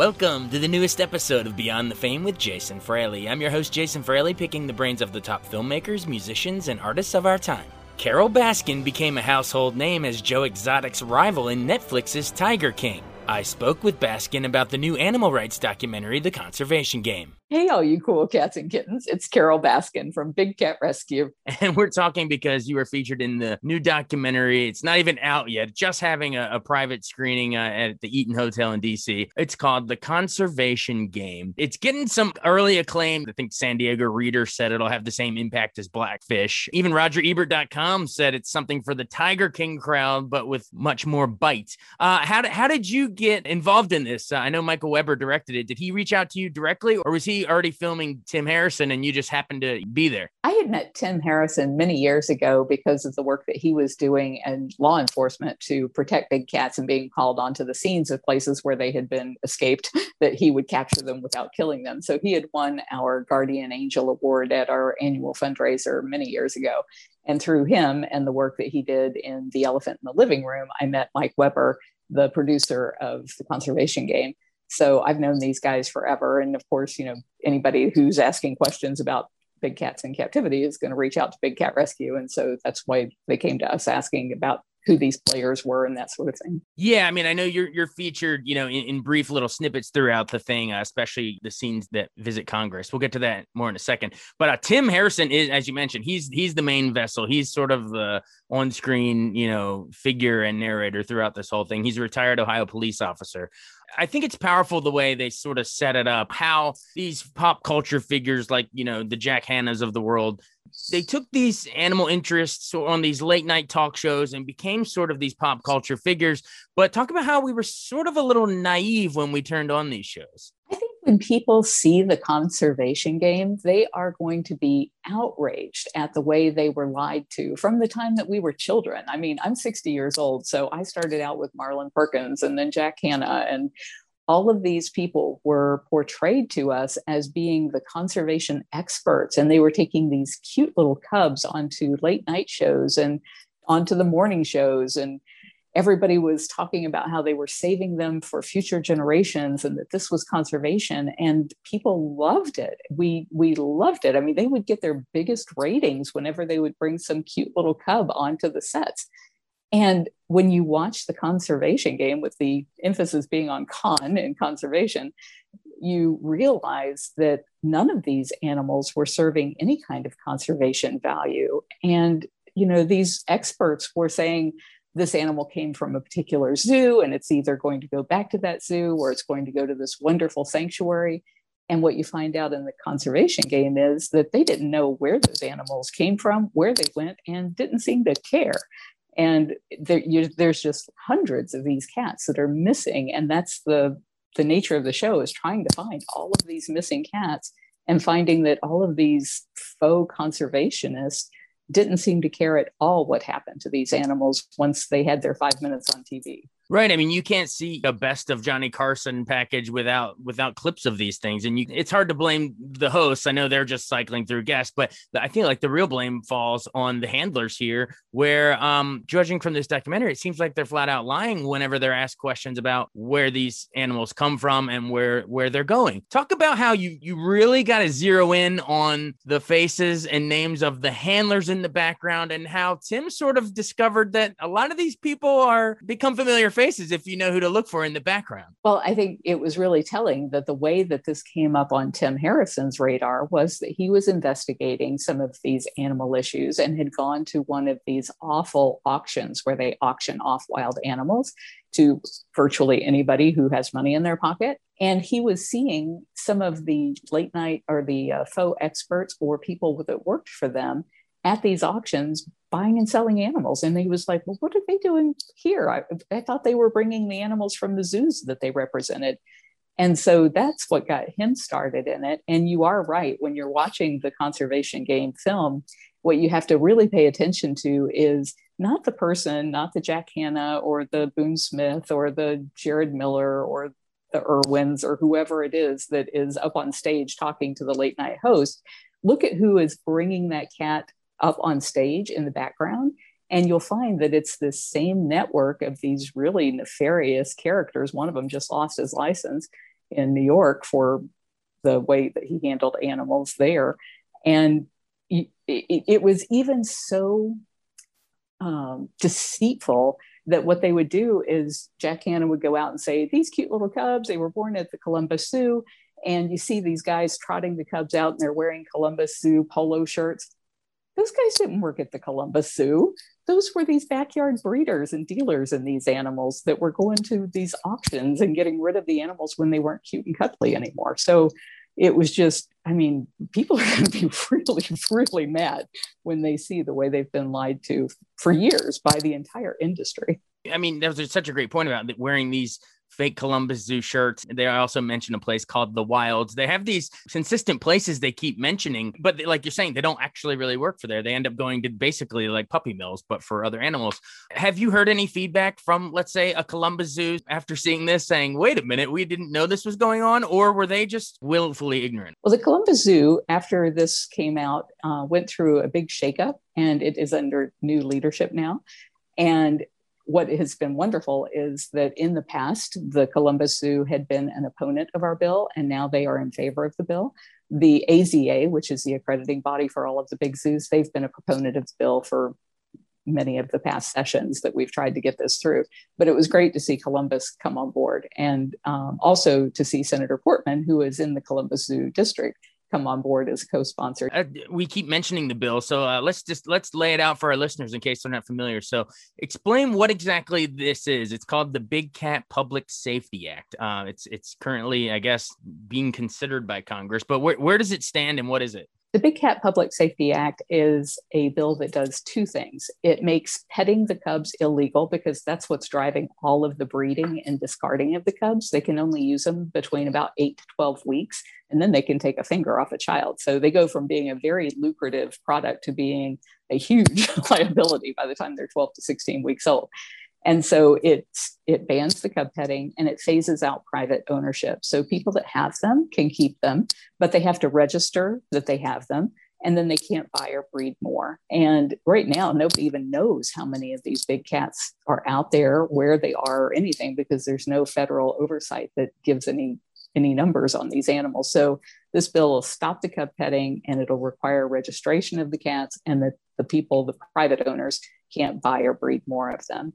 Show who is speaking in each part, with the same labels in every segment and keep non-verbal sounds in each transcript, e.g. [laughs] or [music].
Speaker 1: Welcome to the newest episode of Beyond the Fame with Jason Fraley. I'm your host, Jason Fraley, picking the brains of the top filmmakers, musicians, and artists of our time. Carole Baskin became a household name as Joe Exotic's rival in Netflix's Tiger King. I spoke with Baskin about the new animal rights documentary, The Conservation Game.
Speaker 2: Hey, all you cool cats and kittens. It's Carole Baskin from Big Cat Rescue. [laughs]
Speaker 1: And we're talking because you were featured in the new documentary. It's not even out yet, just having a, a private screening uh, at the Eaton Hotel in DC. It's called The Conservation Game. It's getting some early acclaim. I think San Diego Reader said it'll have the same impact as Blackfish. Even RogerEbert.com said it's something for the Tiger King crowd, but with much more bite. Uh, how, did, how did you get involved in this? Uh, I know Michael Webber directed it. Did he reach out to you directly, or was he already filming Tim Harrison and you just happened to be there?
Speaker 2: I had met Tim Harrison many years ago because of the work that he was doing in law enforcement to protect big cats and being called onto the scenes of places where they had been escaped, [laughs] that he would capture them without killing them. So he had won our Guardian Angel Award at our annual fundraiser many years ago. And through him and the work that he did in The Elephant in the Living Room, I met Mike Webber, the producer of the conservation game. So I've known these guys forever. And of course, you know, anybody who's asking questions about big cats in captivity is going to reach out to Big Cat Rescue. And so that's why they came to us asking about who these players were and that sort of thing.
Speaker 1: Yeah, I mean, I know you're you're featured, you know, in, in brief little snippets throughout the thing, uh, especially the scenes that visit Congress. We'll get to that more in a second. But uh, Tim Harrison is, as you mentioned, he's he's the main vessel. He's sort of the on-screen, you know, figure and narrator throughout this whole thing. He's a retired Ohio police officer. I think it's powerful the way they sort of set it up, how these pop culture figures like, you know, the Jack Hannas of the world, they took these animal interests on these late night talk shows and became sort of these pop culture figures. But talk about how we were sort of a little naive when we turned on these shows.
Speaker 2: I think when people see the conservation game, they are going to be outraged at the way they were lied to from the time that we were children. I mean, I'm 60 years old, so I started out with Marlin Perkins and then Jack Hanna and all of these people were portrayed to us as being the conservation experts and they were taking these cute little cubs onto late night shows and onto the morning shows and everybody was talking about how they were saving them for future generations and that this was conservation and people loved it. We we loved it. I mean they would get their biggest ratings whenever they would bring some cute little cub onto the sets and when you watch the conservation game with the emphasis being on con and conservation you realize that none of these animals were serving any kind of conservation value and you know these experts were saying this animal came from a particular zoo and it's either going to go back to that zoo or it's going to go to this wonderful sanctuary. And what you find out in the conservation game is that they didn't know where those animals came from, where they went, and didn't seem to care. And there, you, there's just hundreds of these cats that are missing. And that's the, the nature of the show is trying to find all of these missing cats and finding that all of these faux conservationists didn't seem to care at all what happened to these animals once they had their five minutes on TV.
Speaker 1: Right. I mean, you can't see a best of Johnny Carson package without without clips of these things, and you, it's hard to blame the hosts. I know they're just cycling through guests, but I feel like the real blame falls on the handlers here. Where, um, judging from this documentary, it seems like they're flat out lying whenever they're asked questions about where these animals come from and where where they're going. Talk about how you you really got to zero in on the faces and names of the handlers in the background, and how Tim sort of discovered that a lot of these people are become familiar faces if you know who to look for in the background.
Speaker 2: Well, I think it was really telling that the way that this came up on Tim Harrison's radar was that he was investigating some of these animal issues and had gone to one of these awful auctions where they auction off wild animals to virtually anybody who has money in their pocket. And he was seeing some of the late night or the uh, faux experts or people that worked for them at these auctions buying and selling animals. And he was like, well, what are they doing here? I, I thought they were bringing the animals from the zoos that they represented. And so that's what got him started in it. And you are right. When you're watching the conservation game film, what you have to really pay attention to is not the person, not the Jack Hanna or the Boone Smith or the Jarod Miller or the Irwins or whoever it is that is up on stage talking to the late night host. Look at who is bringing that cat up on stage in the background. And you'll find that it's this same network of these really nefarious characters. One of them just lost his license in New York for the way that he handled animals there. And it, was even so um, deceitful that what they would do is Jack Hanna would go out and say, These cute little cubs, they were born at the Columbus Zoo. And you see these guys trotting the cubs out and they're wearing Columbus Zoo polo shirts. Those guys didn't work at the Columbus Zoo. Those were these backyard breeders and dealers in these animals that were going to these auctions and getting rid of the animals when they weren't cute and cuddly anymore. So it was just, I mean, people are going to be [laughs] really, really mad when they see the way they've been lied to for years by the entire industry.
Speaker 1: I mean, that was such a great point about wearing these fake Columbus Zoo shirts. They also mention a place called the Wilds. They have these consistent places they keep mentioning, but they, like you're saying, they don't actually really work for there. They end up going to basically like puppy mills, but for other animals. Have you heard any feedback from, let's say, a Columbus Zoo after seeing this saying, wait a minute, we didn't know this was going on? Or were they just willfully ignorant?
Speaker 2: Well, the Columbus Zoo, after this came out, uh, went through a big shakeup and it is under new leadership now. And what has been wonderful is that in the past, the Columbus Zoo had been an opponent of our bill, and now they are in favor of the bill. The AZA, which is the accrediting body for all of the big zoos, they've been a proponent of the bill for many of the past sessions that we've tried to get this through. But it was great to see Columbus come on board and um, also to see Senator Portman, who is in the Columbus Zoo district, come on board as co-sponsor.
Speaker 1: Uh, we keep mentioning the bill, so uh, let's just let's lay it out for our listeners in case they're not familiar. So, explain what exactly this is. It's called the Big Cat Public Safety Act. Uh, it's it's currently, I guess, being considered by Congress, but where where does it stand and what is it?
Speaker 2: The Big Cat Public Safety Act is a bill that does two things. It makes petting the cubs illegal because that's what's driving all of the breeding and discarding of the cubs. They can only use them between about eight to 12 weeks, and then they can take a finger off a child. So they go from being a very lucrative product to being a huge [laughs] liability by the time they're 12 to 16 weeks old. And so it's it bans the cub petting and it phases out private ownership. So people that have them can keep them, but they have to register that they have them and then they can't buy or breed more. And right now, nobody even knows how many of these big cats are out there, where they are, or anything, because there's no federal oversight that gives any any numbers on these animals. So this bill will stop the cub petting and it'll require registration of the cats and that the people, the private owners, can't buy or breed more of them.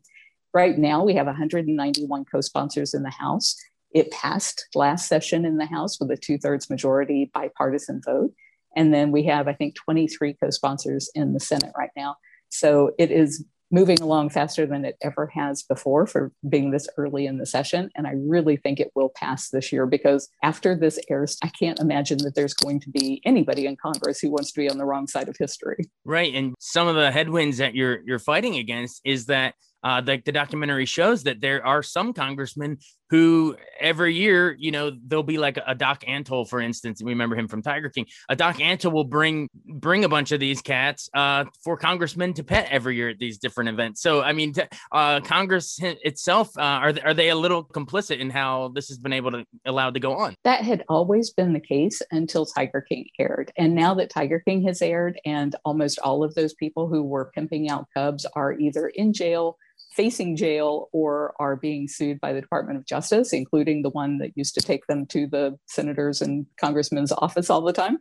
Speaker 2: Right now, we have 191 co sponsors in the House. It passed last session in the House with a two thirds majority bipartisan vote. And then we have, I think, 23 co sponsors in the Senate right now. So it is moving along faster than it ever has before for being this early in the session. And I really think it will pass this year because after this airs, I can't imagine that there's going to be anybody in Congress who wants to be on the wrong side of history.
Speaker 1: Right. And some of the headwinds that you're you're fighting against is that uh, the, the documentary shows that there are some congressmen who every year, you know, there'll be like a Doc Antle, for instance. Remember him from Tiger King. A Doc Antle will bring bring a bunch of these cats uh, for congressmen to pet every year at these different events. So, I mean, uh, Congress itself uh, are are they a little complicit in how this has been able to allowed to go on?
Speaker 2: That had always been the case until Tiger King aired, and now that Tiger King has aired, and almost all of those people who were pimping out cubs are either in jail facing jail or are being sued by the Department of Justice, including the one that used to take them to the senators and congressmen's office all the time.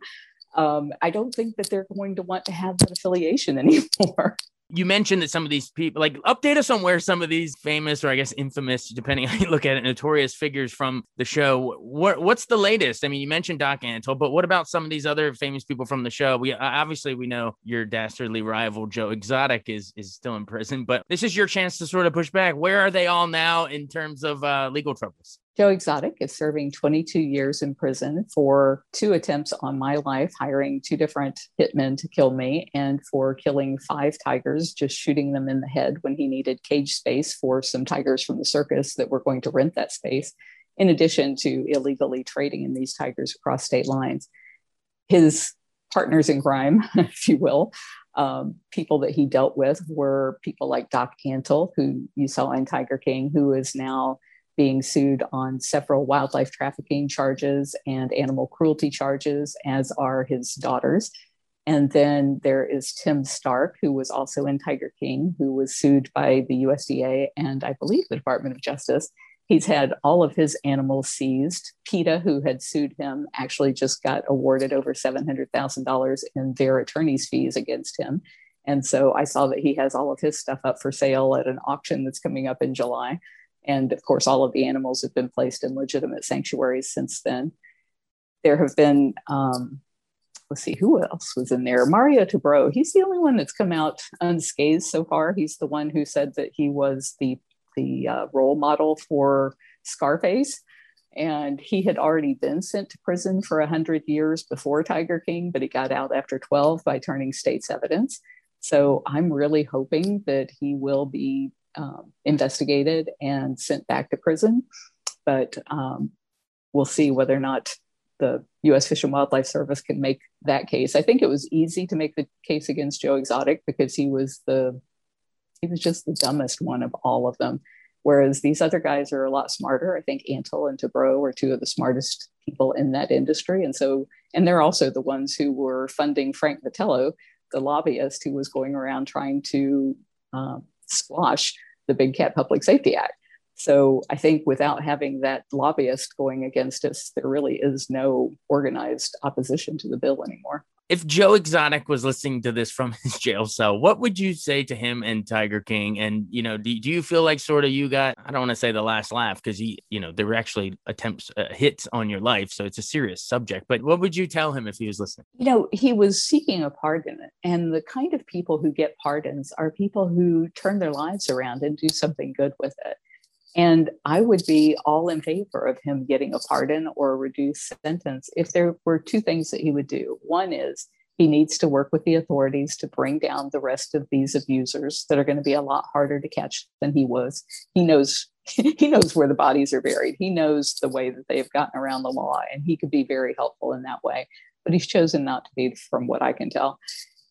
Speaker 2: Um, I don't think that they're going to want to have that affiliation [laughs] anymore.
Speaker 1: You mentioned that some of these people, like, update us on where some of these famous, or I guess infamous, depending [laughs] how you look at it, notorious figures from the show. What what's the latest? I mean, you mentioned Doc Antle, but what about some of these other famous people from the show? We obviously we know your dastardly rival Joe Exotic is is still in prison, but this is your chance to sort of push back. Where are they all now in terms of uh, legal troubles?
Speaker 2: Joe Exotic is serving 22 years in prison for two attempts on my life, hiring two different hitmen to kill me, and for killing five tigers, just shooting them in the head when he needed cage space for some tigers from the circus that were going to rent that space, in addition to illegally trading in these tigers across state lines. His partners in crime, [laughs] if you will, um, people that he dealt with were people like Doc Antle, who you saw in Tiger King, who is now being sued on several wildlife trafficking charges and animal cruelty charges, as are his daughters. And then there is Tim Stark, who was also in Tiger King, who was sued by the USDA and I believe the Department of Justice. He's had all of his animals seized. PETA, who had sued him, actually just got awarded over $700,000 in their attorney's fees against him. And so I saw that he has all of his stuff up for sale at an auction that's coming up in July. And of course, all of the animals have been placed in legitimate sanctuaries since then. There have been, um, let's see, who else was in there? Mario Tabraue. He's the only one that's come out unscathed so far. He's the one who said that he was the the uh, role model for Scarface. And he had already been sent to prison for 100 years before Tiger King, but he got out after 12 by turning state's evidence. So I'm really hoping that he will be um, investigated and sent back to prison. But um, we'll see whether or not the U.S. Fish and Wildlife Service can make that case. I think it was easy to make the case against Joe Exotic because he was the he was just the dumbest one of all of them. Whereas these other guys are a lot smarter. I think Antle and Tabraue are two of the smartest people in that industry. And so, and they're also the ones who were funding Frank Vitello, the lobbyist who was going around trying to um, squash the Big Cat Public Safety Act. So I think without having that lobbyist going against us, there really is no organized opposition to the bill anymore
Speaker 1: if Joe Exotic was listening to this from [laughs] his jail cell, what would you say to him and Tiger King? And you know, do, do you feel like sort of you got I don't want to say the last laugh because he, you know, there were actually attempts uh, hits on your life, so it's a serious subject. But what would you tell him if he was listening?
Speaker 2: You know, he was seeking a pardon, and the kind of people who get pardons are people who turn their lives around and do something good with it. And I would be all in favor of him getting a pardon or a reduced sentence if there were two things that he would do. One is he needs to work with the authorities to bring down the rest of these abusers that are going to be a lot harder to catch than he was. He knows [laughs] he knows where the bodies are buried. He knows the way that they have gotten around the law, and he could be very helpful in that way. But he's chosen not to be, from what I can tell.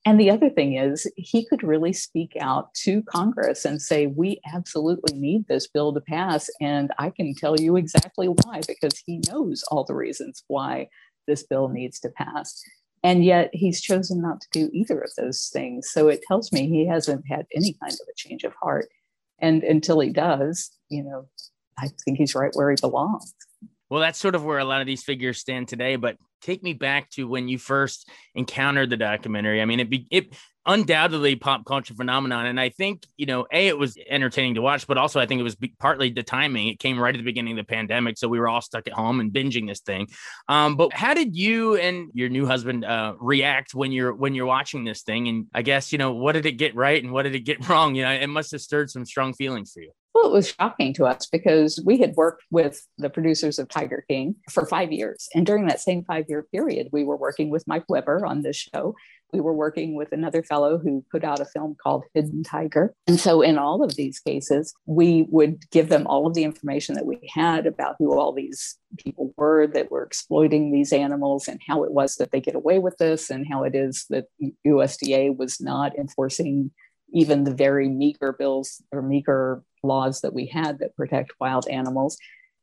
Speaker 2: And the other thing is, he could really speak out to Congress and say, we absolutely need this bill to pass. And I can tell you exactly why, because he knows all the reasons why this bill needs to pass. And yet he's chosen not to do either of those things. So it tells me he hasn't had any kind of a change of heart. And until he does, you know, I think he's right where he belongs.
Speaker 1: Well, that's sort of where a lot of these figures stand today. But take me back to when you first encountered the documentary. I mean, it be it undoubtedly pop culture phenomenon, and I think you know, a it was entertaining to watch, but also I think it was partly the timing. It came right at the beginning of the pandemic, so we were all stuck at home and binging this thing. Um, but how did you and your new husband uh, react when you're when you're watching this thing? And I guess you know, what did it get right and what did it get [laughs] wrong? You know, it must have stirred some strong feelings for you.
Speaker 2: Well, it was shocking to us because we had worked with the producers of Tiger King for five years. And during that same five year period, we were working with Mike Webber on this show. We were working with another fellow who put out a film called Hidden Tiger. And so, in all of these cases, we would give them all of the information that we had about who all these people were that were exploiting these animals and how it was that they get away with this and how it is that USDA was not enforcing even the very meager bills or meager laws that we had that protect wild animals.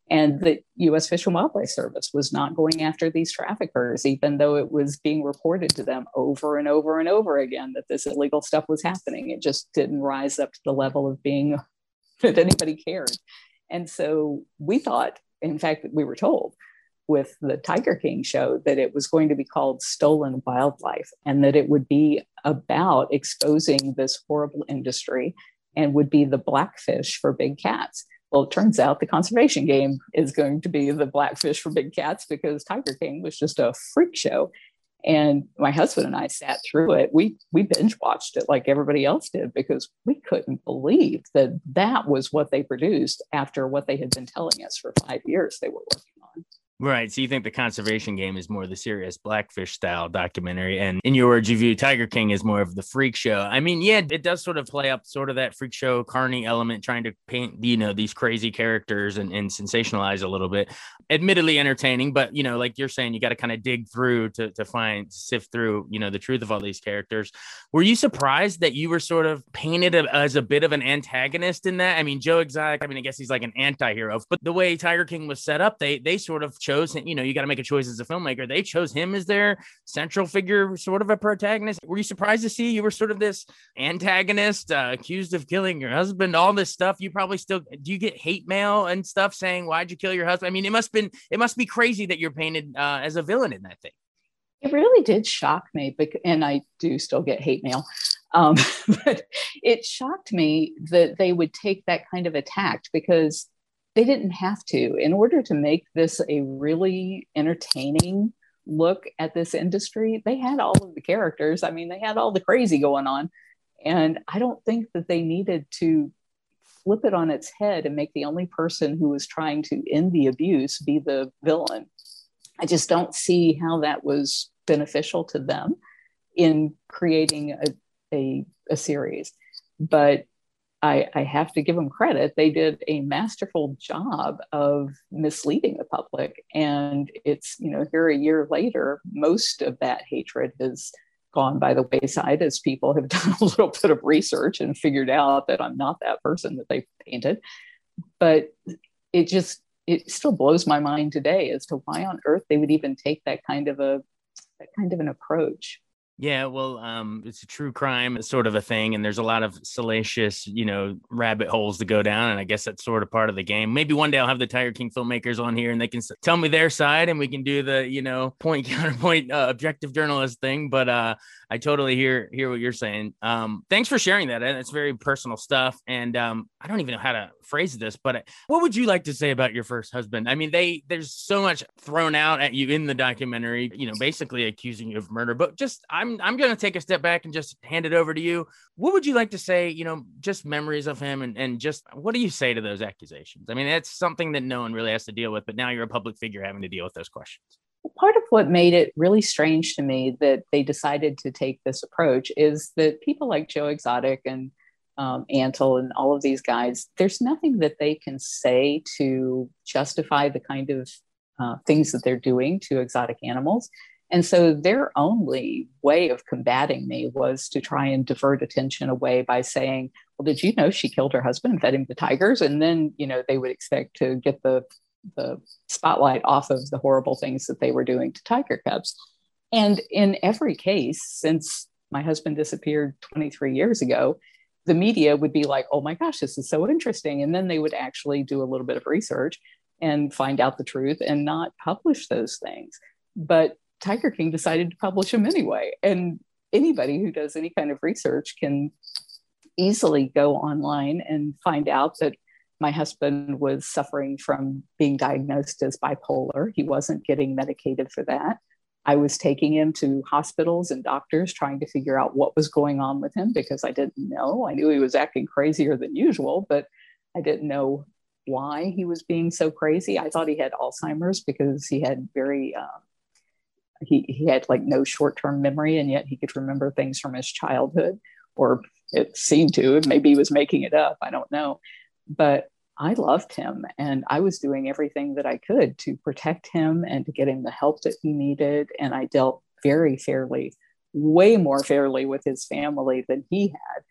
Speaker 2: And the US Fish and Wildlife Service was not going after these traffickers, even though it was being reported to them over and over and over again that this illegal stuff was happening. It just didn't rise up to the level of being [laughs] that anybody cared. And so we thought, in fact, we were told, with the Tiger King show that it was going to be called Stolen Wildlife and that it would be about exposing this horrible industry and would be the blackfish for big cats. Well, it turns out the conservation game is going to be the blackfish for big cats because Tiger King was just a freak show. And my husband and I sat through it. We we binge watched it like everybody else did because we couldn't believe that that was what they produced after what they had been telling us for five years they were working on.
Speaker 1: Right. So you think the conservation game is more the serious blackfish style documentary. And in your words, you view Tiger King as more of the freak show. I mean, yeah, it does sort of play up sort of that freak show carny element, trying to paint, you know, these crazy characters and, and sensationalize a little bit. Admittedly entertaining, but you know, like you're saying, you got to kind of dig through to, to find, sift through, you know, the truth of all these characters. Were you surprised that you were sort of painted as a bit of an antagonist in that? I mean, Joe Exotic, I mean, I guess he's like an anti-hero, but the way Tiger King was set up, they they sort of chose him, you know, you got to make a choice as a filmmaker. They chose him as their central figure, sort of a protagonist. Were you surprised to see you were sort of this antagonist, uh, accused of killing your husband, all this stuff? You probably still do you get hate mail and stuff saying, Why'd you kill your husband? I mean, it must been it must be crazy that you're painted uh, as a villain in that thing.
Speaker 2: It really did shock me, and I do still get hate mail. Um, [laughs] but it shocked me that they would take that kind of attack because they didn't have to. In order to make this a really entertaining look at this industry, they had all of the characters. I mean, they had all the crazy going on. And I don't think that they needed to flip it on its head and make the only person who was trying to end the abuse be the villain. I just don't see how that was beneficial to them in creating a, a, a series. But I, I, have to give them credit. They did a masterful job of misleading the public. And it's, you know, here a year later, most of that hatred has gone by the wayside as people have [laughs] done a little bit of research and figured out that I'm not that person that they painted. But it just, it still blows my mind today as to why on earth they would even take that kind of a, that kind of an approach.
Speaker 1: Yeah, well, um, it's a true crime sort of a thing, and there's a lot of salacious, you know, rabbit holes to go down, and I guess that's sort of part of the game. Maybe one day I'll have the Tiger King filmmakers on here, and they can tell me their side, and we can do the, you know, point [laughs] counterpoint uh, objective journalist thing. But uh, I totally hear hear what you're saying. Um, thanks for sharing that. It's very personal stuff, and um, I don't even know how to phrase this, but uh, what would you like to say about your first husband? I mean, they there's so much thrown out at you in the documentary, you know, basically accusing you of murder, but just I'm I'm to take a step back and just hand it over to you. What would you like to say? You know, just memories of him, and and just what do you say to those accusations? I mean, that's something that no one really has to deal with, but now you're a public figure having to deal with those questions.
Speaker 2: Part of what made it really strange to me that they decided to take this approach is that people like Joe Exotic and um, Antle and all of these guys, there's nothing that they can say to justify the kind of uh, things that they're doing to exotic animals. And so their only way of combating me was to try and divert attention away by saying, Well, did you know she killed her husband and fed him to tigers? And then, you know, they would expect to get the, the spotlight off of the horrible things that they were doing to tiger cubs. And in every case, since my husband disappeared 23 years ago, the media would be like, oh my gosh, this is so interesting. And then they would actually do a little bit of research and find out the truth and not publish those things. But Tiger King decided to publish them anyway. And anybody who does any kind of research can easily go online and find out that my husband was suffering from being diagnosed as bipolar. He wasn't getting medicated for that. I was taking him to hospitals and doctors trying to figure out what was going on with him because I didn't know. I knew he was acting crazier than usual, but I didn't know why he was being so crazy. I thought he had Alzheimer's because he had very um, he, he had like no short-term memory and yet he could remember things from his childhood or it seemed to maybe he was making it up i don't know but i loved him and i was doing everything that i could to protect him and to get him the help that he needed and i dealt very fairly way more fairly with his family than he had.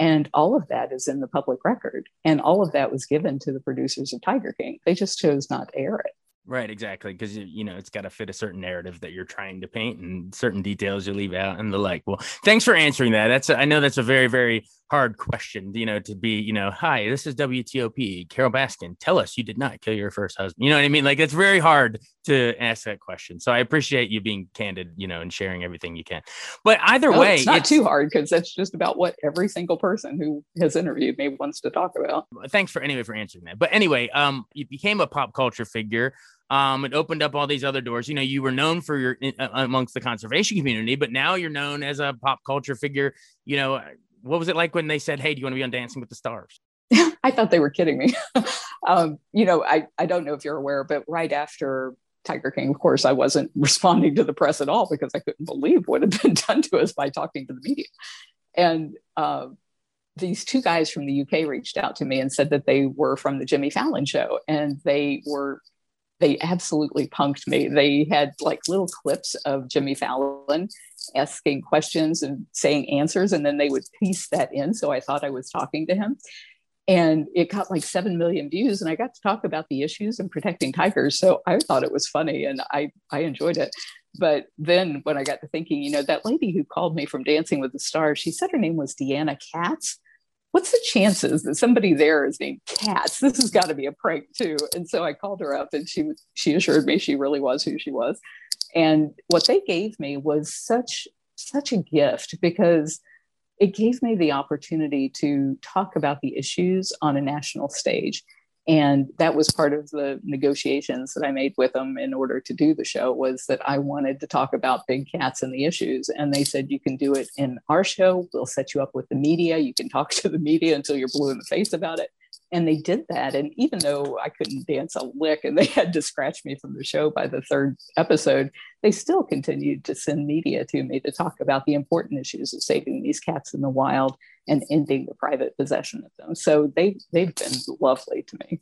Speaker 2: And all of that is in the public record and all of that was given to the producers of tiger king. They just chose not to air it
Speaker 1: Right, exactly. Because you know it's got to fit a certain narrative that you're trying to paint, and certain details you leave out, and the like. Well, thanks for answering that. That's a, I know that's a very, very hard question. You know, to be, you know, hi, this is WTOP, Carole Baskin. Tell us you did not kill your first husband. You know what I mean? Like it's very hard to ask that question. So I appreciate you being candid, you know, and sharing everything you can. But either way,
Speaker 2: it's not it's, too hard because that's just about what every single person who has interviewed me wants to talk about.
Speaker 1: Thanks for anyway for answering that. But anyway, um, you became a pop culture figure. Um, it opened up all these other doors. You know, you were known for your uh, amongst the conservation community, but now you're known as a pop culture figure. You know, what was it like when they said, "Hey, do you want to be on Dancing with the Stars"? [laughs]
Speaker 2: I thought they were kidding me. [laughs] um, you know, I I don't know if you're aware, but right after Tiger King, of course, I wasn't [laughs] responding to the press at all because I couldn't believe what had been done to us by talking to the media. And uh, these two guys from the UK reached out to me and said that they were from the Jimmy Fallon show and they were they absolutely punked me. They had like little clips of Jimmy Fallon asking questions and saying answers, and then they would piece that in. So I thought I was talking to him. And it got like 7 million views, and I got to talk about the issues and protecting tigers. So I thought it was funny and I, I enjoyed it. But then when I got to thinking, you know, that lady who called me from Dancing with the Stars, she said her name was Deena Katz what's the chances that somebody there is named Katz? This has got to be a prank too. And so I called her up and she she assured me she really was who she was. And what they gave me was such such a gift because it gave me the opportunity to talk about the issues on a national stage and that was part of the negotiations that i made with them in order to do the show was that i wanted to talk about big cats and the issues. And they said you can do it in our show. We'll set you up with the media. You can talk [laughs] to the media until you're blue in the face about it and they did that and even though i couldn't dance a lick and they [laughs] had to scratch me from the show by the third episode they still continued to send media to me to talk about the important issues of saving these cats in the wild and ending the private possession of them. So they they've been lovely to me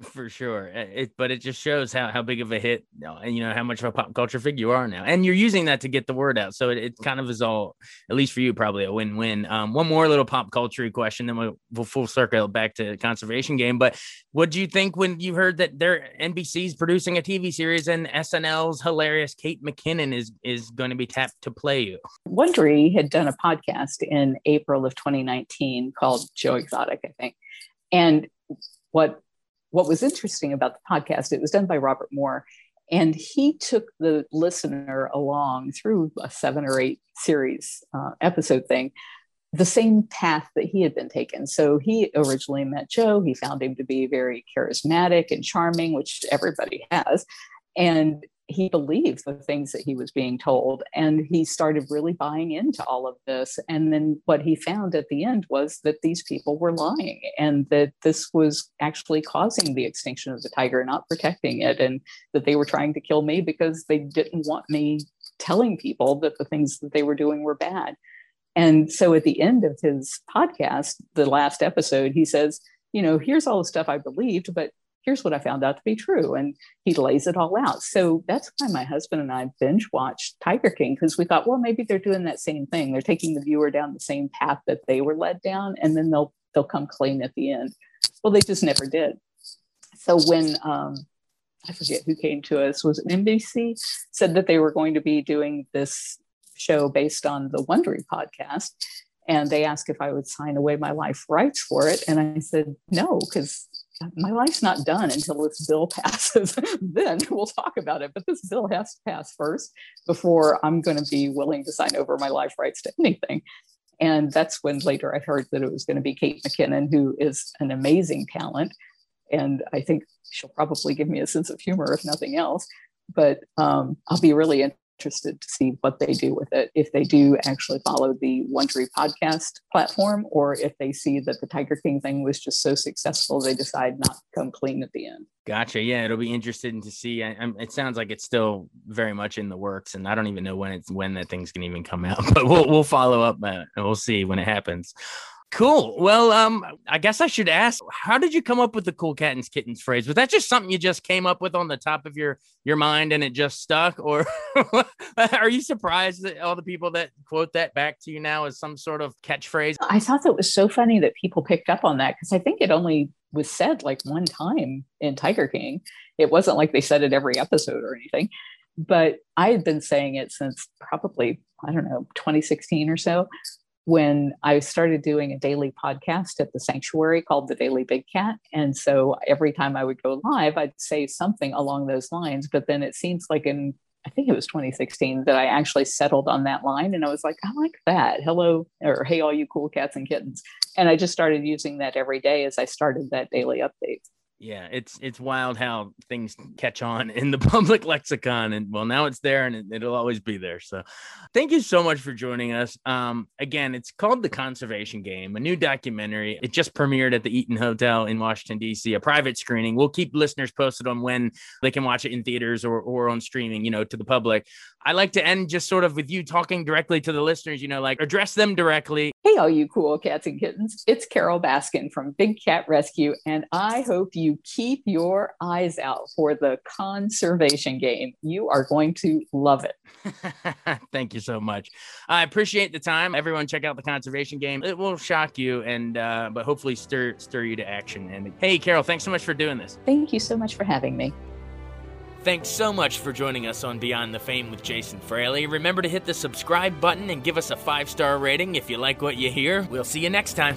Speaker 1: for sure. It, but it just shows how, how big of a hit, and you know how much of a pop culture figure you are now, and you're using that to get the word out. So it, it kind of is all, at least for you, probably a win-win. Um, one more little pop culture question, then we'll, we'll full circle back to conservation game. But what do you think when you heard that their NBC's producing a TV series and SNL's hilarious Kate McKinnon is is going to be tapped to play you?
Speaker 2: Wondery had done a podcast in April of 2019 called Joe Exotic, I think, and what what was interesting about the podcast, it was done by Robert Moor, and he took the listener along through a seven or eight series uh, episode thing, the same path that he had been taken. So he originally met Joe. He found him to be very charismatic and charming, which everybody has. And he believed the things that he was being told and he started really buying into all of this. And then what he found at the end was that these people were lying and that this was actually causing the extinction of the tiger not protecting it and that they were trying to kill me because they didn't want me telling people that the things that they were doing were bad. And so at the end of his podcast the last episode he says you know here's all the stuff i believed but here's what I found out to be true. And he lays it all out. So that's why my husband and I binge watched Tiger King because we thought, well, maybe they're doing that same thing. They're taking the viewer down the same path that they were led down, and then they'll they'll come clean at the end. Well, they just never did. So when um, I forget who came to us, was it NBC, said that they were going to be doing this show based on the Wondery podcast. And they asked if I would sign away my life rights for it. And I said, no, because my life's not done until this bill [laughs] passes. then we'll talk about it. But this bill has to pass first before I'm going to be willing to sign over my life rights to anything. And that's when later I heard that it was going to be Kate McKinnon, who is an amazing talent. And I think she'll probably give me a sense of humor, if nothing else. But um, I'll be really interested to see what they do with it. If they do actually follow the Wondery podcast platform, or if they see that the Tiger King thing was just so successful, they decide not to come clean at the end.
Speaker 1: Gotcha. Yeah, it'll be interesting to see. I, it sounds like it's still very much in the works, and I don't even know when it's when that thing's gonna even come out. [laughs] But we'll we'll follow up uh, and we'll see when it happens. Cool. Well, um, I guess I should ask, how did you come up with the cool cat and kittens phrase? Was that just something you just came up with on the top of your your mind and it just stuck, or [laughs] are you surprised that all the people that quote that back to you now as some sort of catchphrase?
Speaker 2: I thought that was so funny that people picked up on that because I think it only was said like one time in Tiger King. It wasn't like they said it every episode or anything. But I had been saying it since probably, I don't know, 2016 or so when I started doing a daily podcast at the sanctuary called the Daily Big Cat. And so every time I would go live, I'd say something along those lines. But then it seems like in, I think it was 2016 that I actually settled on that line. And I was like, I like that. Hello, or hey, all you cool cats and kittens. And I just started using that every day as I started that daily update.
Speaker 1: Yeah, it's it's wild how things catch on in the [laughs] public lexicon, and well, now it's there, and it, will always be there. So, thank you so much for joining us. Um, again, it's called the Conservation Game, a new documentary. It just premiered at the Eaton Hotel in Washington D.C., a private screening. We'll keep listeners posted on when they can watch it in theaters or or on streaming, you know, to the public. I like to end just sort of with you talking directly to the listeners, you know, like address them directly.
Speaker 2: Hey, all you cool cats and kittens! It's carole Baskin from Big Cat Rescue, and I hope you keep your eyes out for the conservation game. You are going to love it. [laughs]
Speaker 1: Thank you so much. I appreciate the time. Everyone, check out the conservation game. It will shock you, and uh, but hopefully stir stir you to action. And hey, Carole, thanks so much for doing this.
Speaker 2: Thank you so much for having me.
Speaker 1: Thanks so much for joining us on Beyond the Fame with Jason Fraley. Remember to hit the subscribe button and give us a five star rating if you like what you hear. We'll see you next time.